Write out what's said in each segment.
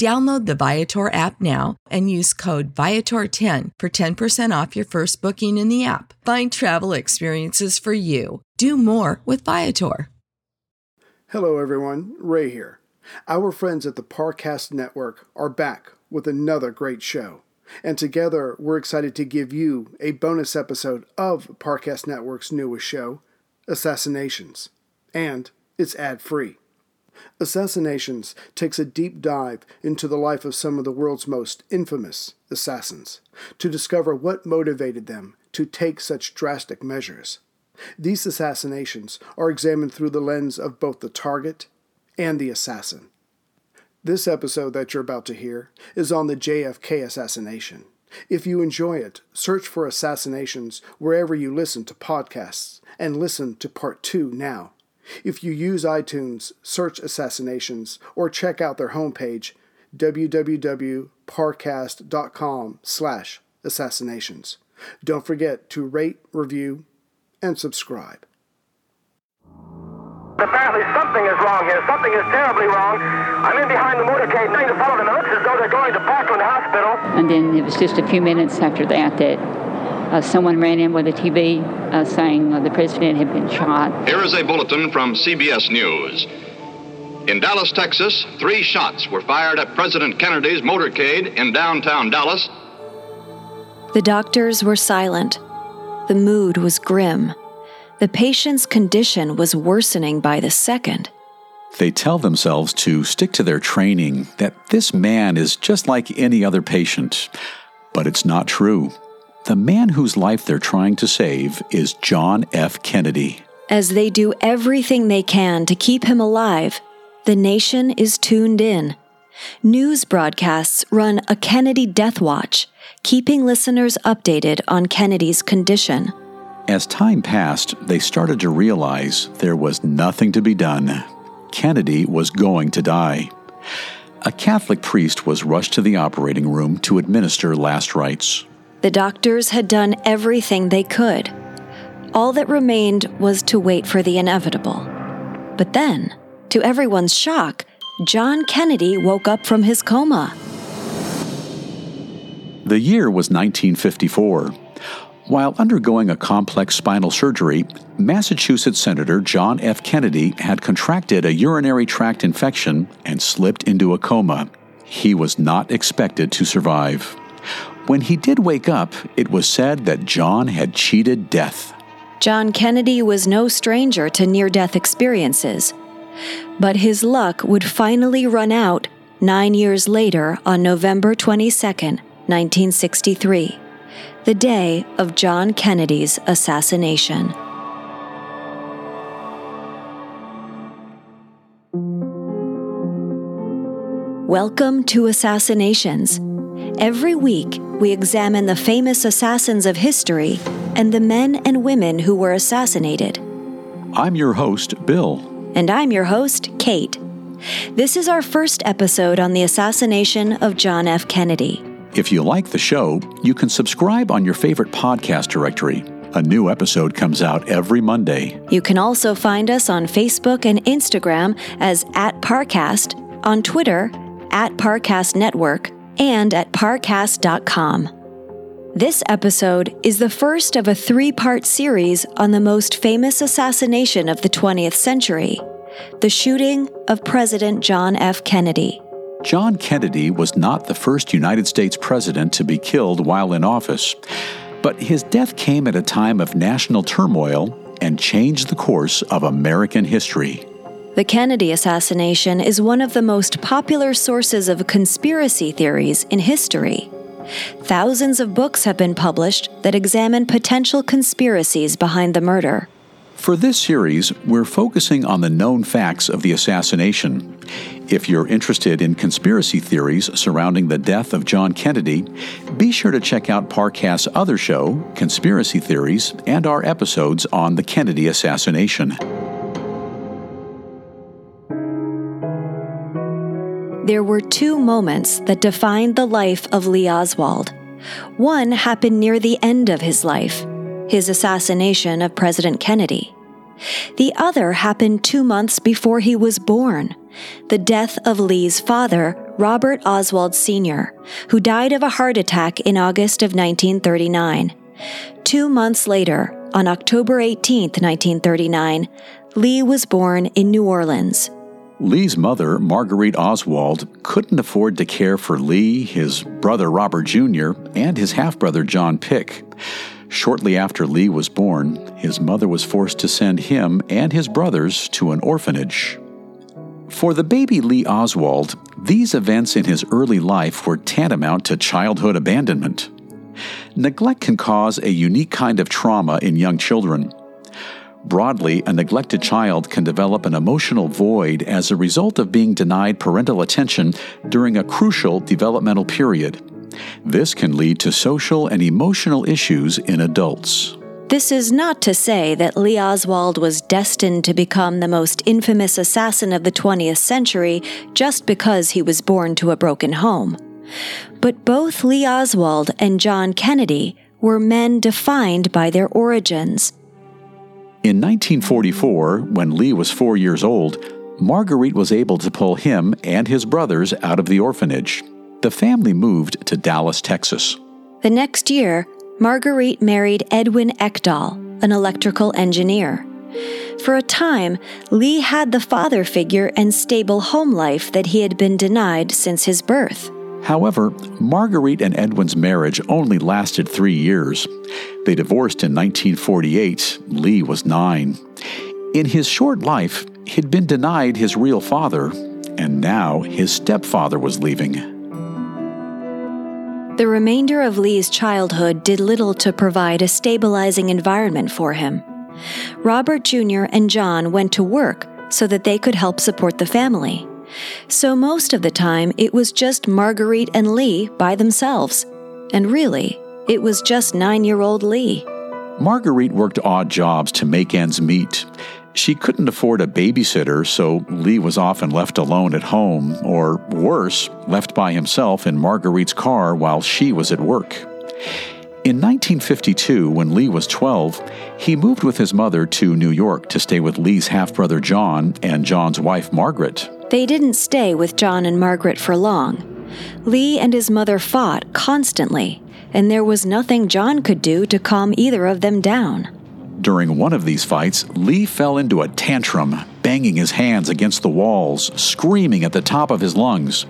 Download the Viator app now and use code Viator10 for 10% off your first booking in the app. Find travel experiences for you. Do more with Viator. Hello, everyone. Ray here. Our friends at the Parcast Network are back with another great show. And together, we're excited to give you a bonus episode of Parcast Network's newest show, Assassinations. And it's ad free. Assassinations takes a deep dive into the life of some of the world's most infamous assassins to discover what motivated them to take such drastic measures. These assassinations are examined through the lens of both the target and the assassin. This episode that you're about to hear is on the JFK assassination. If you enjoy it, search for Assassinations wherever you listen to podcasts and listen to part two now. If you use iTunes, search Assassinations or check out their homepage www.parcast.com slash assassinations. Don't forget to rate, review, and subscribe. Apparently something is wrong here. Something is terribly wrong. I'm in behind the motorcade trying to follow them. It looks as though they're going to Parkland Hospital. And then it was just a few minutes after that that uh, someone ran in with a TV uh, saying uh, the president had been shot. Here is a bulletin from CBS News. In Dallas, Texas, three shots were fired at President Kennedy's motorcade in downtown Dallas. The doctors were silent. The mood was grim. The patient's condition was worsening by the second. They tell themselves to stick to their training, that this man is just like any other patient. But it's not true. The man whose life they're trying to save is John F. Kennedy. As they do everything they can to keep him alive, the nation is tuned in. News broadcasts run a Kennedy Death Watch, keeping listeners updated on Kennedy's condition. As time passed, they started to realize there was nothing to be done. Kennedy was going to die. A Catholic priest was rushed to the operating room to administer last rites. The doctors had done everything they could. All that remained was to wait for the inevitable. But then, to everyone's shock, John Kennedy woke up from his coma. The year was 1954. While undergoing a complex spinal surgery, Massachusetts Senator John F. Kennedy had contracted a urinary tract infection and slipped into a coma. He was not expected to survive. When he did wake up, it was said that John had cheated death. John Kennedy was no stranger to near death experiences. But his luck would finally run out nine years later on November 22, 1963 the day of John Kennedy's assassination. Welcome to Assassinations. Every week, we examine the famous assassins of history and the men and women who were assassinated. I'm your host, Bill. And I'm your host, Kate. This is our first episode on the assassination of John F. Kennedy. If you like the show, you can subscribe on your favorite podcast directory. A new episode comes out every Monday. You can also find us on Facebook and Instagram as at Parcast, on Twitter at Parcast Network, and at parcast.com. This episode is the first of a three part series on the most famous assassination of the 20th century the shooting of President John F. Kennedy. John Kennedy was not the first United States president to be killed while in office, but his death came at a time of national turmoil and changed the course of American history. The Kennedy assassination is one of the most popular sources of conspiracy theories in history. Thousands of books have been published that examine potential conspiracies behind the murder. For this series, we're focusing on the known facts of the assassination. If you're interested in conspiracy theories surrounding the death of John Kennedy, be sure to check out Parcast's other show, Conspiracy Theories, and our episodes on the Kennedy assassination. There were two moments that defined the life of Lee Oswald. One happened near the end of his life his assassination of President Kennedy. The other happened two months before he was born the death of Lee's father, Robert Oswald Sr., who died of a heart attack in August of 1939. Two months later, on October 18, 1939, Lee was born in New Orleans. Lee's mother, Marguerite Oswald, couldn't afford to care for Lee, his brother Robert Jr., and his half brother John Pic. Shortly after Lee was born, his mother was forced to send him and his brothers to an orphanage. For the baby Lee Oswald, these events in his early life were tantamount to childhood abandonment. Neglect can cause a unique kind of trauma in young children. Broadly, a neglected child can develop an emotional void as a result of being denied parental attention during a crucial developmental period. This can lead to social and emotional issues in adults. This is not to say that Lee Oswald was destined to become the most infamous assassin of the 20th century just because he was born to a broken home. But both Lee Oswald and John Kennedy were men defined by their origins. In 1944, when Lee was four years old, Marguerite was able to pull him and his brothers out of the orphanage. The family moved to Dallas, Texas. The next year, Marguerite married Edwin Eckdahl, an electrical engineer. For a time, Lee had the father figure and stable home life that he had been denied since his birth. However, Marguerite and Edwin's marriage only lasted three years. They divorced in 1948. Lee was nine. In his short life, he'd been denied his real father, and now his stepfather was leaving. The remainder of Lee's childhood did little to provide a stabilizing environment for him. Robert Jr. and John went to work so that they could help support the family. So most of the time, it was just Marguerite and Lee by themselves. And really, it was just nine year old Lee. Marguerite worked odd jobs to make ends meet. She couldn't afford a babysitter, so Lee was often left alone at home, or worse, left by himself in Marguerite's car while she was at work. In 1952, when Lee was 12, he moved with his mother to New York to stay with Lee's half brother John and John's wife Margaret. They didn't stay with John and Margaret for long. Lee and his mother fought constantly, and there was nothing John could do to calm either of them down. During one of these fights, Lee fell into a tantrum, banging his hands against the walls, screaming at the top of his lungs.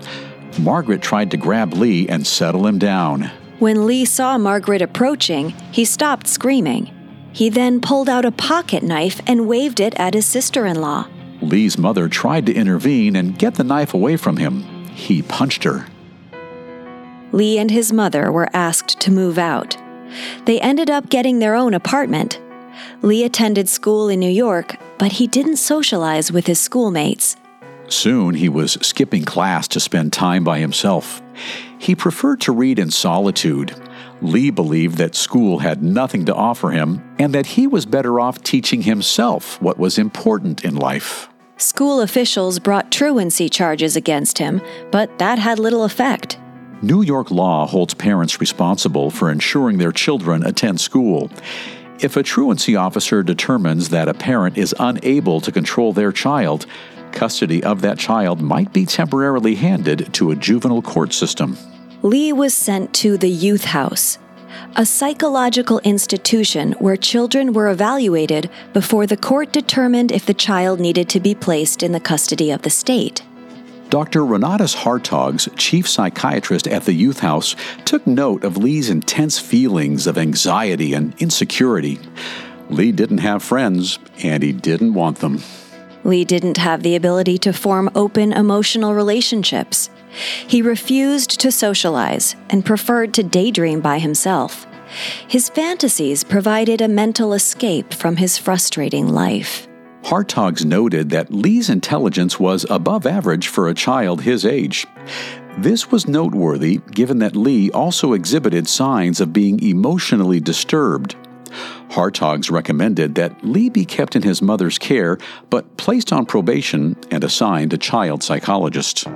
Margaret tried to grab Lee and settle him down. When Lee saw Margaret approaching, he stopped screaming. He then pulled out a pocket knife and waved it at his sister in law. Lee's mother tried to intervene and get the knife away from him. He punched her. Lee and his mother were asked to move out. They ended up getting their own apartment, Lee attended school in New York, but he didn't socialize with his schoolmates. Soon he was skipping class to spend time by himself. He preferred to read in solitude. Lee believed that school had nothing to offer him and that he was better off teaching himself what was important in life. School officials brought truancy charges against him, but that had little effect. New York law holds parents responsible for ensuring their children attend school. If a truancy officer determines that a parent is unable to control their child, custody of that child might be temporarily handed to a juvenile court system. Lee was sent to the Youth House, a psychological institution where children were evaluated before the court determined if the child needed to be placed in the custody of the state. Dr. Renatus Hartogs, chief psychiatrist at the Youth House, took note of Lee's intense feelings of anxiety and insecurity. Lee didn't have friends, and he didn't want them. Lee didn't have the ability to form open emotional relationships. He refused to socialize and preferred to daydream by himself. His fantasies provided a mental escape from his frustrating life. Hartogs noted that Lee's intelligence was above average for a child his age. This was noteworthy given that Lee also exhibited signs of being emotionally disturbed. Hartogs recommended that Lee be kept in his mother's care, but placed on probation and assigned a child psychologist.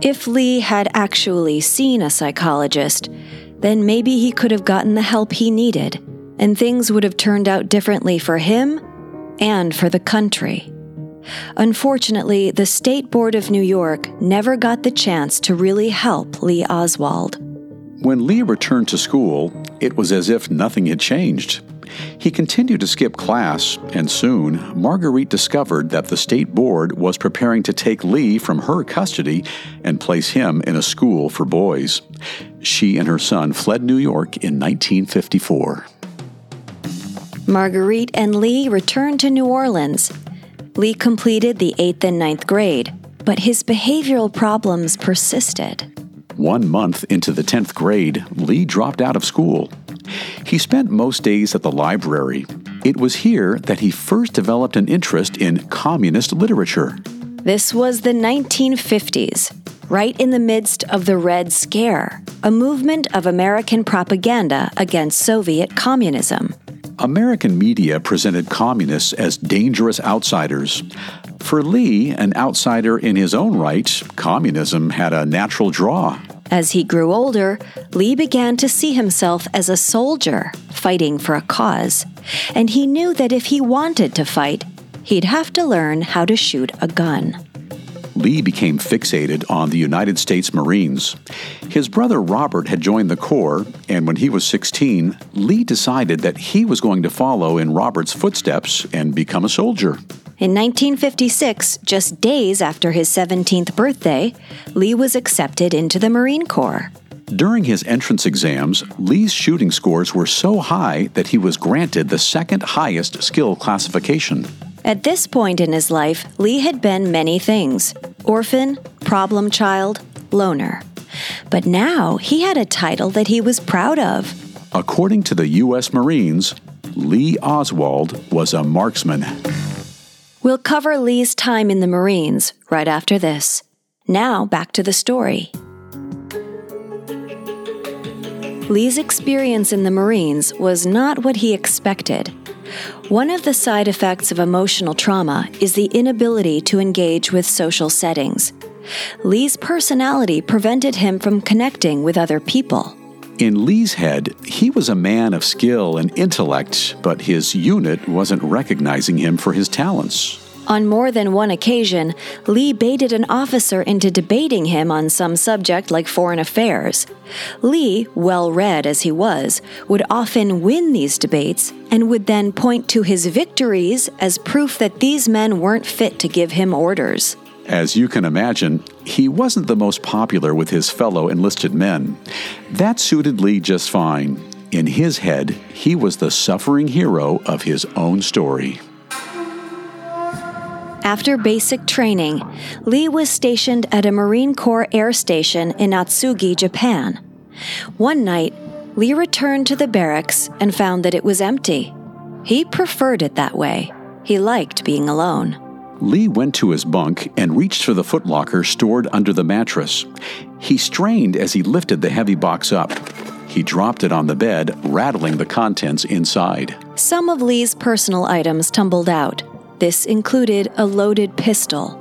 If Lee had actually seen a psychologist, then maybe he could have gotten the help he needed, and things would have turned out differently for him and for the country. Unfortunately, the State Board of New York never got the chance to really help Lee Oswald. When Lee returned to school, it was as if nothing had changed. He continued to skip class, and soon Marguerite discovered that the state board was preparing to take Lee from her custody and place him in a school for boys. She and her son fled New York in 1954. Marguerite and Lee returned to New Orleans. Lee completed the 8th and ninth grade, but his behavioral problems persisted. One month into the 10th grade, Lee dropped out of school. He spent most days at the library. It was here that he first developed an interest in communist literature. This was the 1950s, right in the midst of the Red Scare, a movement of American propaganda against Soviet communism. American media presented communists as dangerous outsiders. For Lee, an outsider in his own right, communism had a natural draw. As he grew older, Lee began to see himself as a soldier fighting for a cause, and he knew that if he wanted to fight, he'd have to learn how to shoot a gun. Lee became fixated on the United States Marines. His brother Robert had joined the Corps, and when he was 16, Lee decided that he was going to follow in Robert's footsteps and become a soldier. In 1956, just days after his 17th birthday, Lee was accepted into the Marine Corps. During his entrance exams, Lee's shooting scores were so high that he was granted the second highest skill classification. At this point in his life, Lee had been many things orphan, problem child, loner. But now he had a title that he was proud of. According to the U.S. Marines, Lee Oswald was a marksman. We'll cover Lee's time in the Marines right after this. Now, back to the story. Lee's experience in the Marines was not what he expected. One of the side effects of emotional trauma is the inability to engage with social settings. Lee's personality prevented him from connecting with other people. In Lee's head, he was a man of skill and intellect, but his unit wasn't recognizing him for his talents. On more than one occasion, Lee baited an officer into debating him on some subject like foreign affairs. Lee, well read as he was, would often win these debates and would then point to his victories as proof that these men weren't fit to give him orders. As you can imagine, he wasn't the most popular with his fellow enlisted men. That suited Lee just fine. In his head, he was the suffering hero of his own story. After basic training, Lee was stationed at a Marine Corps air station in Atsugi, Japan. One night, Lee returned to the barracks and found that it was empty. He preferred it that way. He liked being alone. Lee went to his bunk and reached for the footlocker stored under the mattress. He strained as he lifted the heavy box up. He dropped it on the bed, rattling the contents inside. Some of Lee's personal items tumbled out. This included a loaded pistol.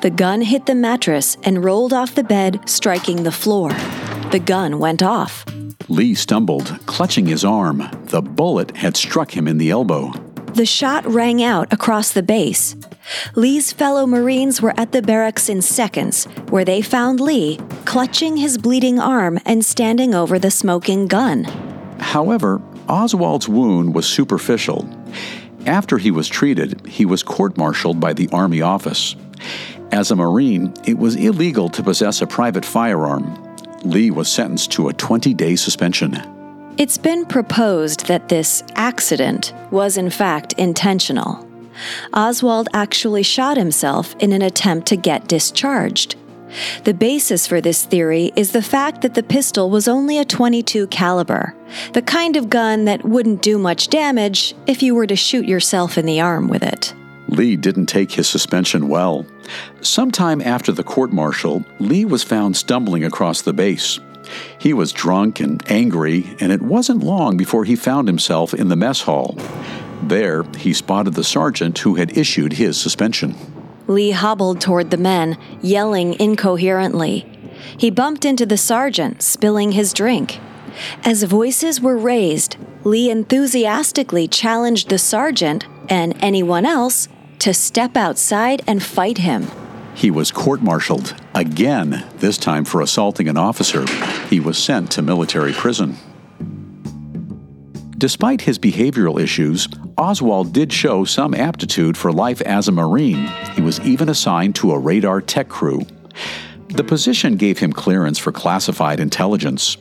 The gun hit the mattress and rolled off the bed, striking the floor. The gun went off. Lee stumbled, clutching his arm. The bullet had struck him in the elbow. The shot rang out across the base. Lee's fellow Marines were at the barracks in seconds, where they found Lee clutching his bleeding arm and standing over the smoking gun. However, Oswald's wound was superficial. After he was treated, he was court martialed by the Army office. As a Marine, it was illegal to possess a private firearm. Lee was sentenced to a 20 day suspension. It's been proposed that this accident was in fact intentional. Oswald actually shot himself in an attempt to get discharged. The basis for this theory is the fact that the pistol was only a 22 caliber, the kind of gun that wouldn't do much damage if you were to shoot yourself in the arm with it. Lee didn't take his suspension well. Sometime after the court martial, Lee was found stumbling across the base. He was drunk and angry, and it wasn't long before he found himself in the mess hall. There, he spotted the sergeant who had issued his suspension. Lee hobbled toward the men, yelling incoherently. He bumped into the sergeant, spilling his drink. As voices were raised, Lee enthusiastically challenged the sergeant and anyone else to step outside and fight him. He was court martialed again, this time for assaulting an officer. He was sent to military prison. Despite his behavioral issues, Oswald did show some aptitude for life as a Marine. He was even assigned to a radar tech crew. The position gave him clearance for classified intelligence.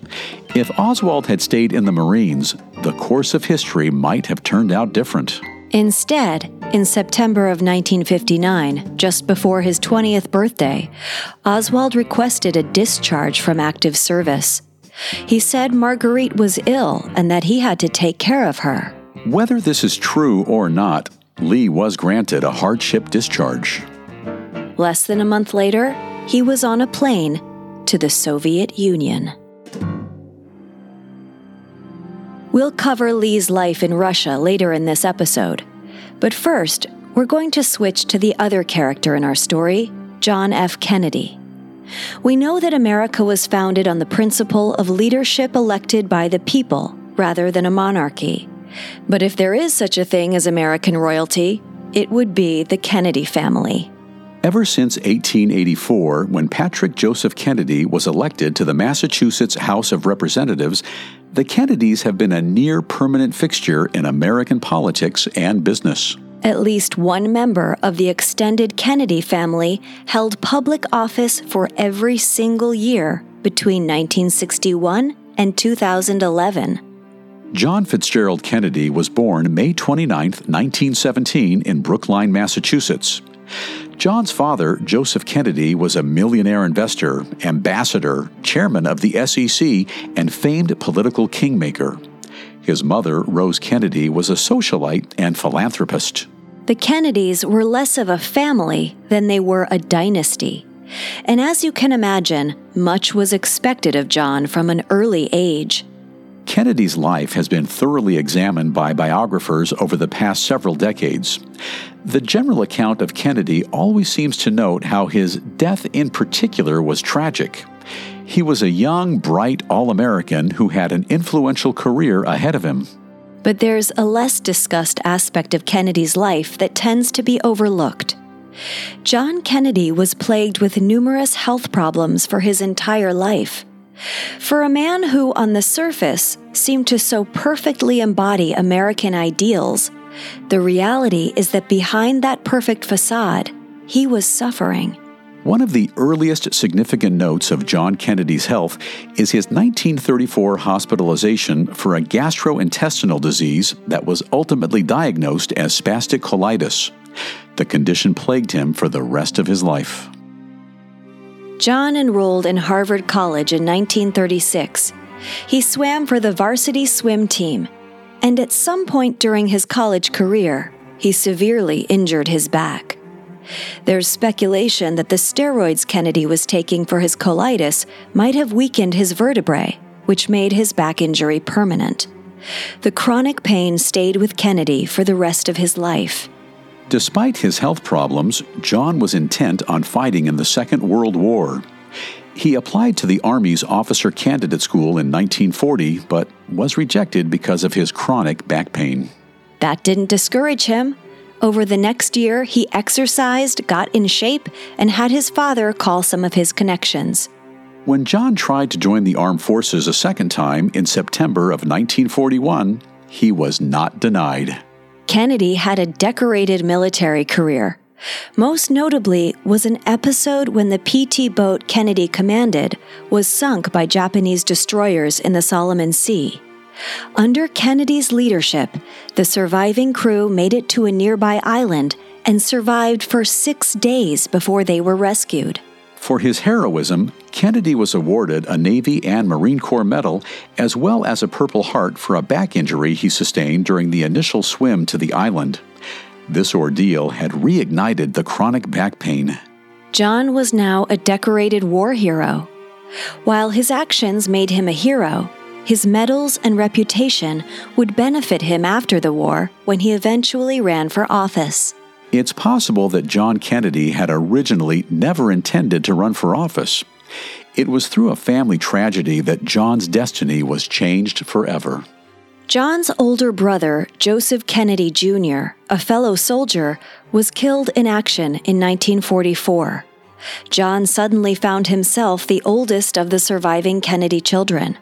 If Oswald had stayed in the Marines, the course of history might have turned out different. Instead, in September of 1959, just before his 20th birthday, Oswald requested a discharge from active service. He said Marguerite was ill and that he had to take care of her. Whether this is true or not, Lee was granted a hardship discharge. Less than a month later, he was on a plane to the Soviet Union. We'll cover Lee's life in Russia later in this episode. But first, we're going to switch to the other character in our story, John F. Kennedy. We know that America was founded on the principle of leadership elected by the people rather than a monarchy. But if there is such a thing as American royalty, it would be the Kennedy family. Ever since 1884, when Patrick Joseph Kennedy was elected to the Massachusetts House of Representatives, the Kennedys have been a near permanent fixture in American politics and business. At least one member of the extended Kennedy family held public office for every single year between 1961 and 2011. John Fitzgerald Kennedy was born May 29, 1917, in Brookline, Massachusetts. John's father, Joseph Kennedy, was a millionaire investor, ambassador, chairman of the SEC, and famed political kingmaker. His mother, Rose Kennedy, was a socialite and philanthropist. The Kennedys were less of a family than they were a dynasty. And as you can imagine, much was expected of John from an early age. Kennedy's life has been thoroughly examined by biographers over the past several decades. The general account of Kennedy always seems to note how his death in particular was tragic. He was a young, bright All American who had an influential career ahead of him. But there's a less discussed aspect of Kennedy's life that tends to be overlooked. John Kennedy was plagued with numerous health problems for his entire life. For a man who, on the surface, seemed to so perfectly embody American ideals, the reality is that behind that perfect facade, he was suffering. One of the earliest significant notes of John Kennedy's health is his 1934 hospitalization for a gastrointestinal disease that was ultimately diagnosed as spastic colitis. The condition plagued him for the rest of his life. John enrolled in Harvard College in 1936. He swam for the varsity swim team, and at some point during his college career, he severely injured his back. There's speculation that the steroids Kennedy was taking for his colitis might have weakened his vertebrae, which made his back injury permanent. The chronic pain stayed with Kennedy for the rest of his life. Despite his health problems, John was intent on fighting in the Second World War. He applied to the Army's Officer Candidate School in 1940, but was rejected because of his chronic back pain. That didn't discourage him. Over the next year, he exercised, got in shape, and had his father call some of his connections. When John tried to join the armed forces a second time in September of 1941, he was not denied. Kennedy had a decorated military career. Most notably was an episode when the PT boat Kennedy commanded was sunk by Japanese destroyers in the Solomon Sea. Under Kennedy's leadership, the surviving crew made it to a nearby island and survived for six days before they were rescued. For his heroism, Kennedy was awarded a Navy and Marine Corps medal as well as a Purple Heart for a back injury he sustained during the initial swim to the island. This ordeal had reignited the chronic back pain. John was now a decorated war hero. While his actions made him a hero, his medals and reputation would benefit him after the war when he eventually ran for office. It's possible that John Kennedy had originally never intended to run for office. It was through a family tragedy that John's destiny was changed forever. John's older brother, Joseph Kennedy Jr., a fellow soldier, was killed in action in 1944. John suddenly found himself the oldest of the surviving Kennedy children.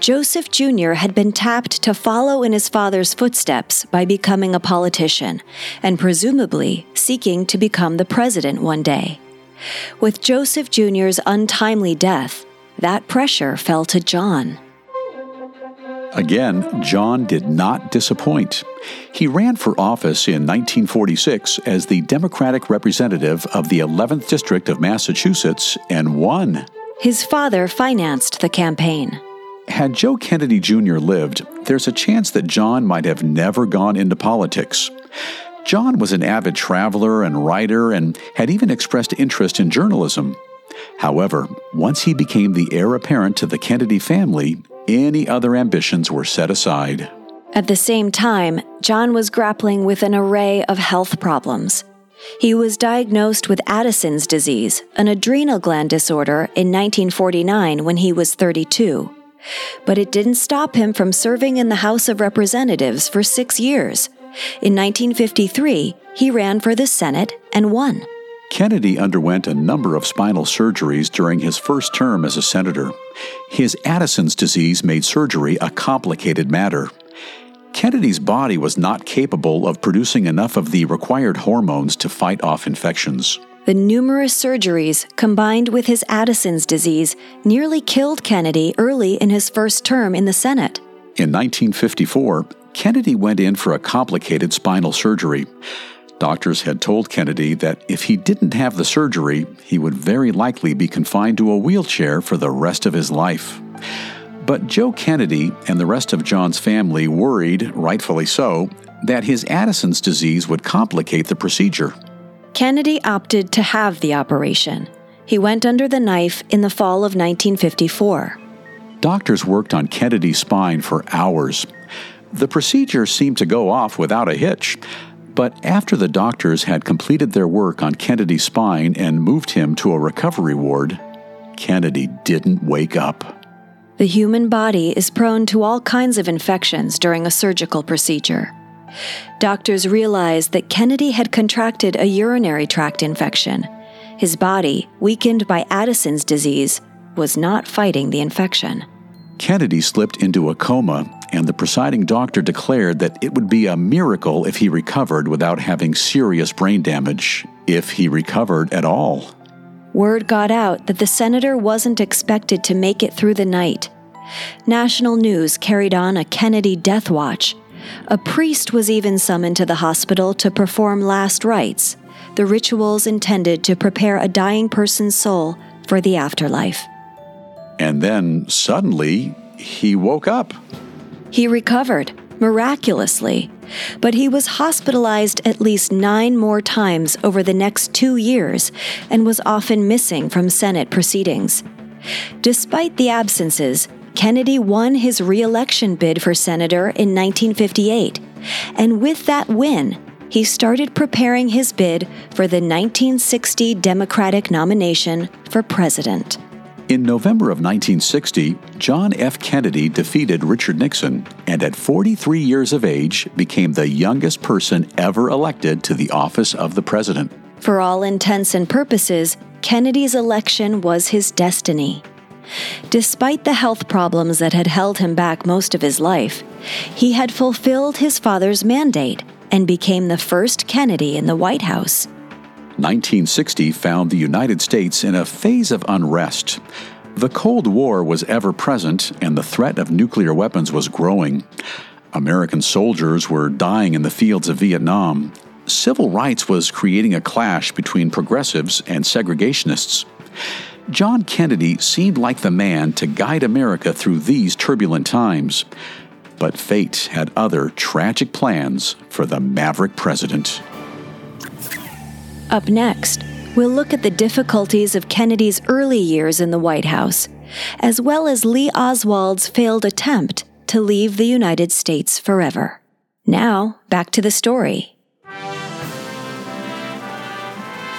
Joseph Jr. had been tapped to follow in his father's footsteps by becoming a politician, and presumably seeking to become the president one day. With Joseph Jr.'s untimely death, that pressure fell to John. Again, John did not disappoint. He ran for office in 1946 as the Democratic representative of the 11th District of Massachusetts and won. His father financed the campaign. Had Joe Kennedy Jr. lived, there's a chance that John might have never gone into politics. John was an avid traveler and writer and had even expressed interest in journalism. However, once he became the heir apparent to the Kennedy family, any other ambitions were set aside. At the same time, John was grappling with an array of health problems. He was diagnosed with Addison's disease, an adrenal gland disorder, in 1949 when he was 32. But it didn't stop him from serving in the House of Representatives for six years. In 1953, he ran for the Senate and won. Kennedy underwent a number of spinal surgeries during his first term as a senator. His Addison's disease made surgery a complicated matter. Kennedy's body was not capable of producing enough of the required hormones to fight off infections. The numerous surgeries, combined with his Addison's disease, nearly killed Kennedy early in his first term in the Senate. In 1954, Kennedy went in for a complicated spinal surgery. Doctors had told Kennedy that if he didn't have the surgery, he would very likely be confined to a wheelchair for the rest of his life. But Joe Kennedy and the rest of John's family worried, rightfully so, that his Addison's disease would complicate the procedure. Kennedy opted to have the operation. He went under the knife in the fall of 1954. Doctors worked on Kennedy's spine for hours. The procedure seemed to go off without a hitch, but after the doctors had completed their work on Kennedy's spine and moved him to a recovery ward, Kennedy didn't wake up. The human body is prone to all kinds of infections during a surgical procedure. Doctors realized that Kennedy had contracted a urinary tract infection. His body, weakened by Addison's disease, was not fighting the infection. Kennedy slipped into a coma, and the presiding doctor declared that it would be a miracle if he recovered without having serious brain damage, if he recovered at all. Word got out that the senator wasn't expected to make it through the night. National news carried on a Kennedy death watch a priest was even summoned to the hospital to perform last rites, the rituals intended to prepare a dying person's soul for the afterlife. And then suddenly, he woke up. He recovered, miraculously, but he was hospitalized at least nine more times over the next two years and was often missing from Senate proceedings. Despite the absences, Kennedy won his reelection bid for senator in 1958, and with that win, he started preparing his bid for the 1960 Democratic nomination for president. In November of 1960, John F. Kennedy defeated Richard Nixon and at 43 years of age became the youngest person ever elected to the office of the president. For all intents and purposes, Kennedy's election was his destiny. Despite the health problems that had held him back most of his life, he had fulfilled his father's mandate and became the first Kennedy in the White House. 1960 found the United States in a phase of unrest. The Cold War was ever present, and the threat of nuclear weapons was growing. American soldiers were dying in the fields of Vietnam. Civil rights was creating a clash between progressives and segregationists. John Kennedy seemed like the man to guide America through these turbulent times. But fate had other tragic plans for the maverick president. Up next, we'll look at the difficulties of Kennedy's early years in the White House, as well as Lee Oswald's failed attempt to leave the United States forever. Now, back to the story.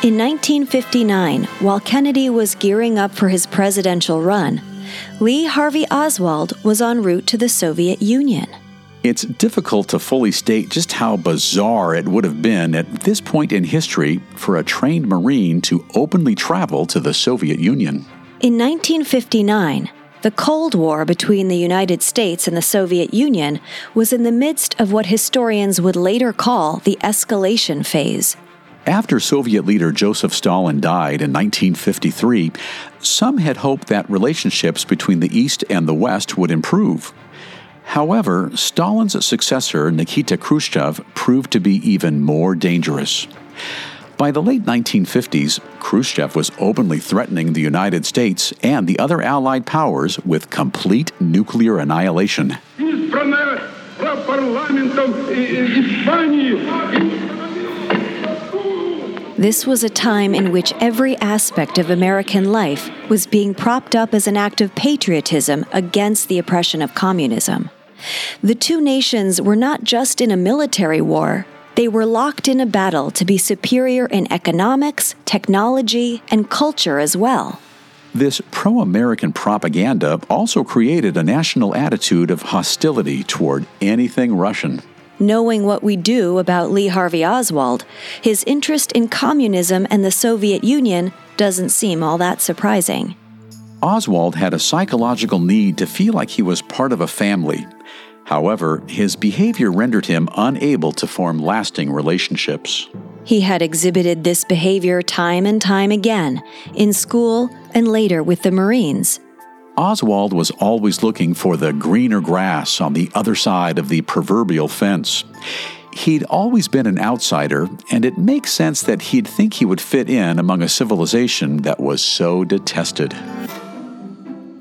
In 1959, while Kennedy was gearing up for his presidential run, Lee Harvey Oswald was en route to the Soviet Union. It's difficult to fully state just how bizarre it would have been at this point in history for a trained Marine to openly travel to the Soviet Union. In 1959, the Cold War between the United States and the Soviet Union was in the midst of what historians would later call the escalation phase. After Soviet leader Joseph Stalin died in 1953, some had hoped that relationships between the East and the West would improve. However, Stalin's successor, Nikita Khrushchev, proved to be even more dangerous. By the late 1950s, Khrushchev was openly threatening the United States and the other Allied powers with complete nuclear annihilation. This was a time in which every aspect of American life was being propped up as an act of patriotism against the oppression of communism. The two nations were not just in a military war, they were locked in a battle to be superior in economics, technology, and culture as well. This pro American propaganda also created a national attitude of hostility toward anything Russian. Knowing what we do about Lee Harvey Oswald, his interest in communism and the Soviet Union doesn't seem all that surprising. Oswald had a psychological need to feel like he was part of a family. However, his behavior rendered him unable to form lasting relationships. He had exhibited this behavior time and time again, in school and later with the Marines. Oswald was always looking for the greener grass on the other side of the proverbial fence. He'd always been an outsider, and it makes sense that he'd think he would fit in among a civilization that was so detested.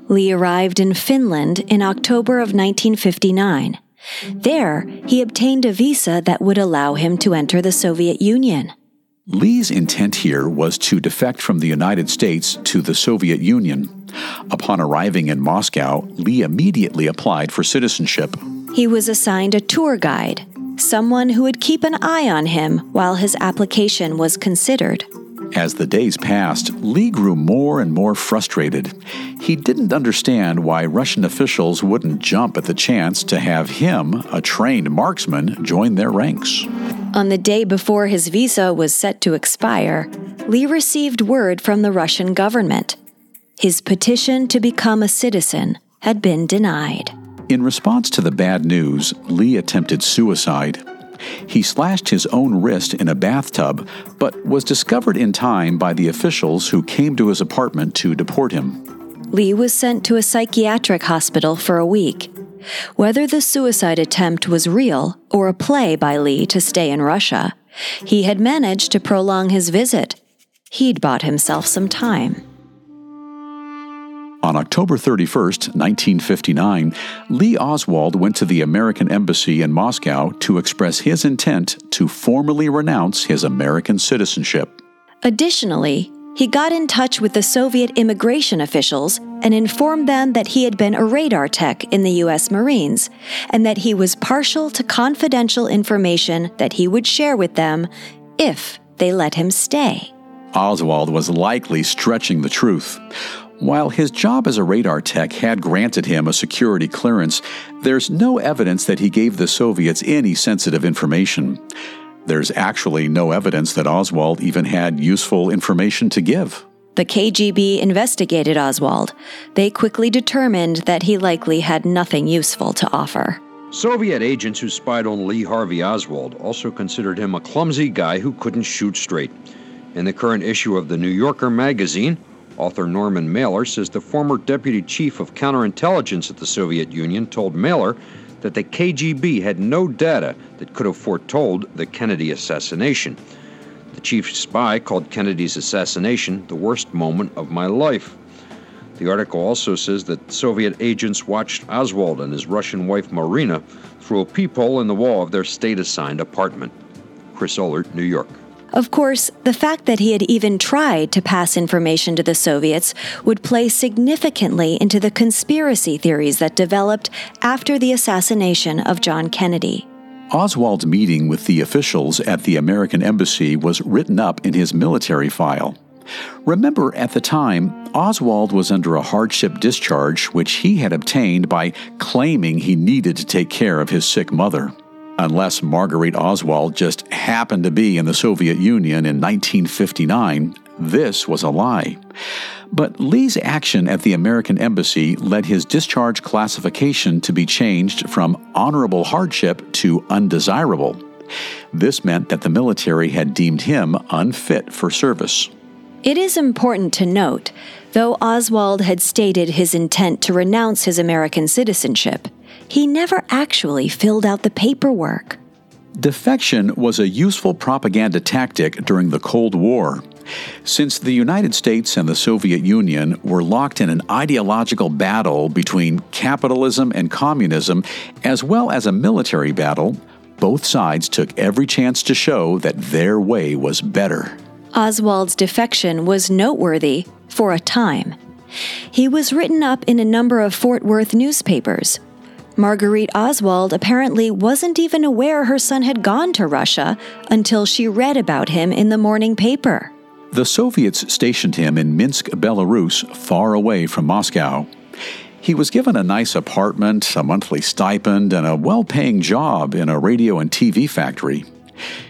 Lee arrived in Finland in October of 1959. There, he obtained a visa that would allow him to enter the Soviet Union. Lee's intent here was to defect from the United States to the Soviet Union. Upon arriving in Moscow, Lee immediately applied for citizenship. He was assigned a tour guide, someone who would keep an eye on him while his application was considered. As the days passed, Lee grew more and more frustrated. He didn't understand why Russian officials wouldn't jump at the chance to have him, a trained marksman, join their ranks. On the day before his visa was set to expire, Lee received word from the Russian government. His petition to become a citizen had been denied. In response to the bad news, Lee attempted suicide. He slashed his own wrist in a bathtub, but was discovered in time by the officials who came to his apartment to deport him. Lee was sent to a psychiatric hospital for a week. Whether the suicide attempt was real or a play by Lee to stay in Russia, he had managed to prolong his visit. He'd bought himself some time. On October 31, 1959, Lee Oswald went to the American Embassy in Moscow to express his intent to formally renounce his American citizenship. Additionally, he got in touch with the Soviet immigration officials and informed them that he had been a radar tech in the U.S. Marines and that he was partial to confidential information that he would share with them if they let him stay. Oswald was likely stretching the truth. While his job as a radar tech had granted him a security clearance, there's no evidence that he gave the Soviets any sensitive information. There's actually no evidence that Oswald even had useful information to give. The KGB investigated Oswald. They quickly determined that he likely had nothing useful to offer. Soviet agents who spied on Lee Harvey Oswald also considered him a clumsy guy who couldn't shoot straight. In the current issue of the New Yorker magazine, Author Norman Mailer says the former deputy chief of counterintelligence at the Soviet Union told Mailer that the KGB had no data that could have foretold the Kennedy assassination. The chief spy called Kennedy's assassination the worst moment of my life. The article also says that Soviet agents watched Oswald and his Russian wife Marina through a peephole in the wall of their state assigned apartment. Chris Ohlert, New York. Of course, the fact that he had even tried to pass information to the Soviets would play significantly into the conspiracy theories that developed after the assassination of John Kennedy. Oswald's meeting with the officials at the American Embassy was written up in his military file. Remember, at the time, Oswald was under a hardship discharge which he had obtained by claiming he needed to take care of his sick mother. Unless Marguerite Oswald just happened to be in the Soviet Union in 1959, this was a lie. But Lee's action at the American Embassy led his discharge classification to be changed from honorable hardship to undesirable. This meant that the military had deemed him unfit for service. It is important to note, though Oswald had stated his intent to renounce his American citizenship, he never actually filled out the paperwork. Defection was a useful propaganda tactic during the Cold War. Since the United States and the Soviet Union were locked in an ideological battle between capitalism and communism, as well as a military battle, both sides took every chance to show that their way was better. Oswald's defection was noteworthy for a time. He was written up in a number of Fort Worth newspapers. Marguerite Oswald apparently wasn't even aware her son had gone to Russia until she read about him in the morning paper. The Soviets stationed him in Minsk, Belarus, far away from Moscow. He was given a nice apartment, a monthly stipend, and a well paying job in a radio and TV factory.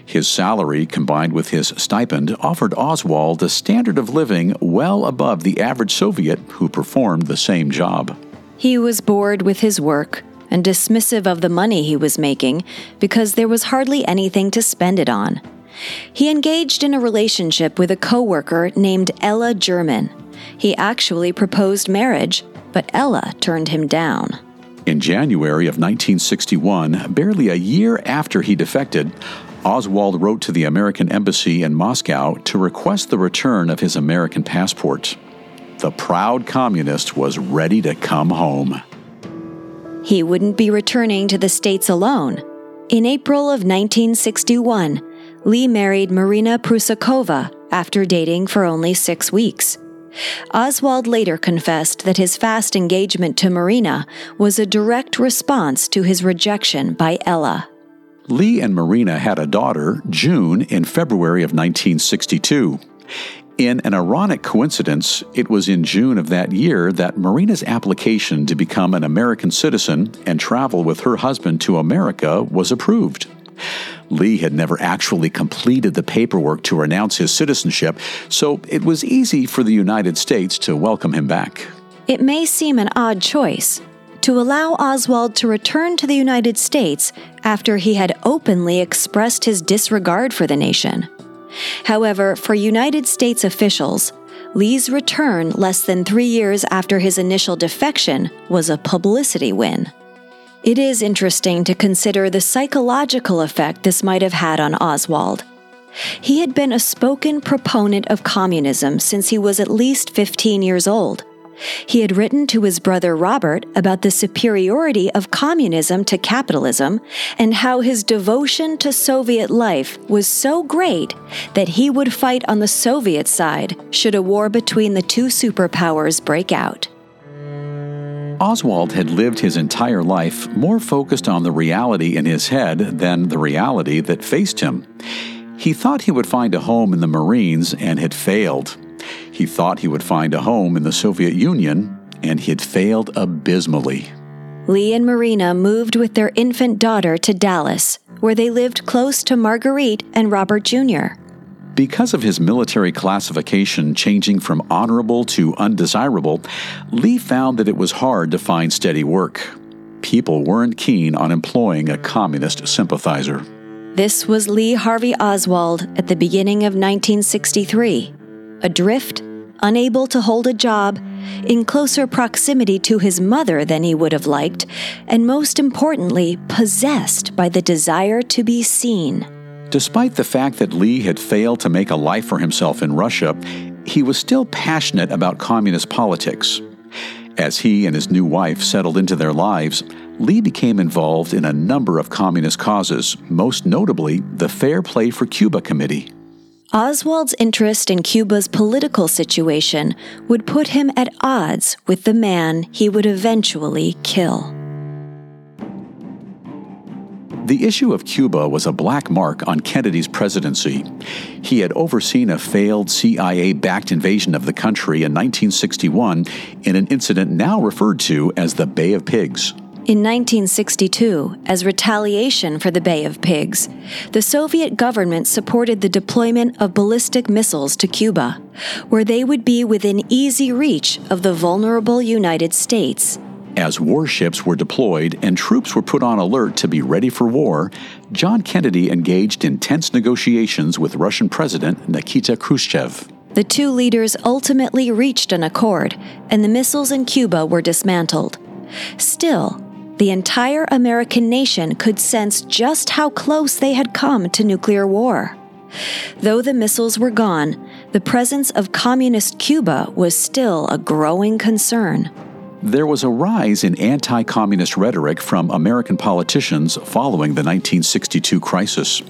His salary, combined with his stipend, offered Oswald a standard of living well above the average Soviet who performed the same job. He was bored with his work and dismissive of the money he was making because there was hardly anything to spend it on. He engaged in a relationship with a coworker named Ella German. He actually proposed marriage, but Ella turned him down. In January of 1961, barely a year after he defected, Oswald wrote to the American Embassy in Moscow to request the return of his American passport. The proud communist was ready to come home. He wouldn't be returning to the States alone. In April of 1961, Lee married Marina Prusakova after dating for only six weeks. Oswald later confessed that his fast engagement to Marina was a direct response to his rejection by Ella. Lee and Marina had a daughter, June, in February of 1962. In an ironic coincidence, it was in June of that year that Marina's application to become an American citizen and travel with her husband to America was approved. Lee had never actually completed the paperwork to renounce his citizenship, so it was easy for the United States to welcome him back. It may seem an odd choice to allow Oswald to return to the United States after he had openly expressed his disregard for the nation. However, for United States officials, Lee's return less than three years after his initial defection was a publicity win. It is interesting to consider the psychological effect this might have had on Oswald. He had been a spoken proponent of communism since he was at least 15 years old. He had written to his brother Robert about the superiority of communism to capitalism and how his devotion to Soviet life was so great that he would fight on the Soviet side should a war between the two superpowers break out. Oswald had lived his entire life more focused on the reality in his head than the reality that faced him. He thought he would find a home in the Marines and had failed. He thought he would find a home in the Soviet Union and he had failed abysmally. Lee and Marina moved with their infant daughter to Dallas, where they lived close to Marguerite and Robert Jr. Because of his military classification changing from honorable to undesirable, Lee found that it was hard to find steady work. People weren't keen on employing a communist sympathizer. This was Lee Harvey Oswald at the beginning of 1963, adrift unable to hold a job, in closer proximity to his mother than he would have liked, and most importantly, possessed by the desire to be seen. Despite the fact that Lee had failed to make a life for himself in Russia, he was still passionate about communist politics. As he and his new wife settled into their lives, Lee became involved in a number of communist causes, most notably the Fair Play for Cuba Committee. Oswald's interest in Cuba's political situation would put him at odds with the man he would eventually kill. The issue of Cuba was a black mark on Kennedy's presidency. He had overseen a failed CIA backed invasion of the country in 1961 in an incident now referred to as the Bay of Pigs. In 1962, as retaliation for the Bay of Pigs, the Soviet government supported the deployment of ballistic missiles to Cuba, where they would be within easy reach of the vulnerable United States. As warships were deployed and troops were put on alert to be ready for war, John Kennedy engaged in tense negotiations with Russian President Nikita Khrushchev. The two leaders ultimately reached an accord, and the missiles in Cuba were dismantled. Still, the entire American nation could sense just how close they had come to nuclear war. Though the missiles were gone, the presence of communist Cuba was still a growing concern. There was a rise in anti communist rhetoric from American politicians following the 1962 crisis.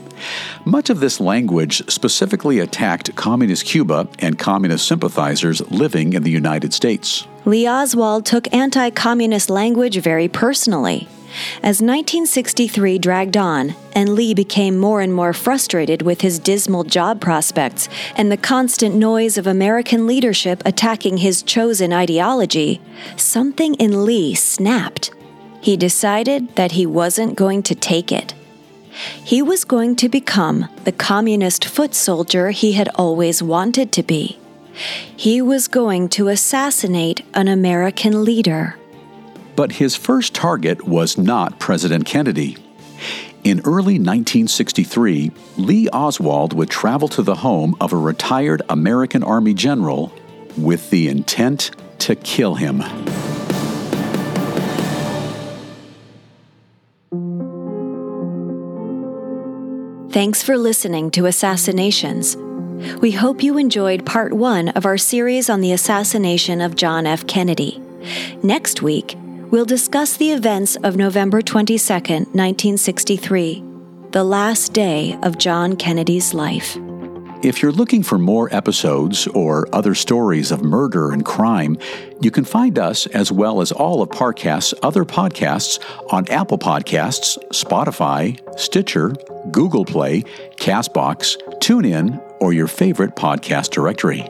Much of this language specifically attacked Communist Cuba and Communist sympathizers living in the United States. Lee Oswald took anti communist language very personally. As 1963 dragged on, and Lee became more and more frustrated with his dismal job prospects and the constant noise of American leadership attacking his chosen ideology, something in Lee snapped. He decided that he wasn't going to take it. He was going to become the communist foot soldier he had always wanted to be. He was going to assassinate an American leader. But his first target was not President Kennedy. In early 1963, Lee Oswald would travel to the home of a retired American Army general with the intent to kill him. Thanks for listening to Assassinations. We hope you enjoyed part one of our series on the assassination of John F. Kennedy. Next week, we'll discuss the events of November 22, 1963, the last day of John Kennedy's life. If you're looking for more episodes or other stories of murder and crime, you can find us as well as all of Parcast's other podcasts on Apple Podcasts, Spotify, Stitcher, Google Play, Castbox, TuneIn, or your favorite podcast directory.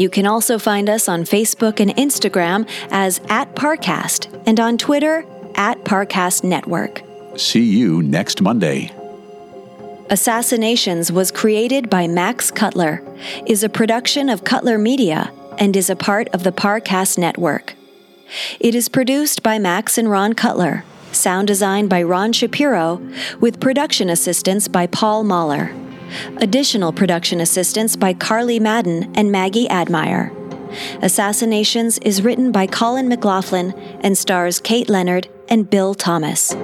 You can also find us on Facebook and Instagram as at Parcast and on Twitter at Parcast Network. See you next Monday. Assassinations was created by Max Cutler, is a production of Cutler Media, and is a part of the Parcast Network. It is produced by Max and Ron Cutler, sound design by Ron Shapiro, with production assistance by Paul Mahler. Additional production assistance by Carly Madden and Maggie Admire. Assassinations is written by Colin McLaughlin and stars Kate Leonard and Bill Thomas.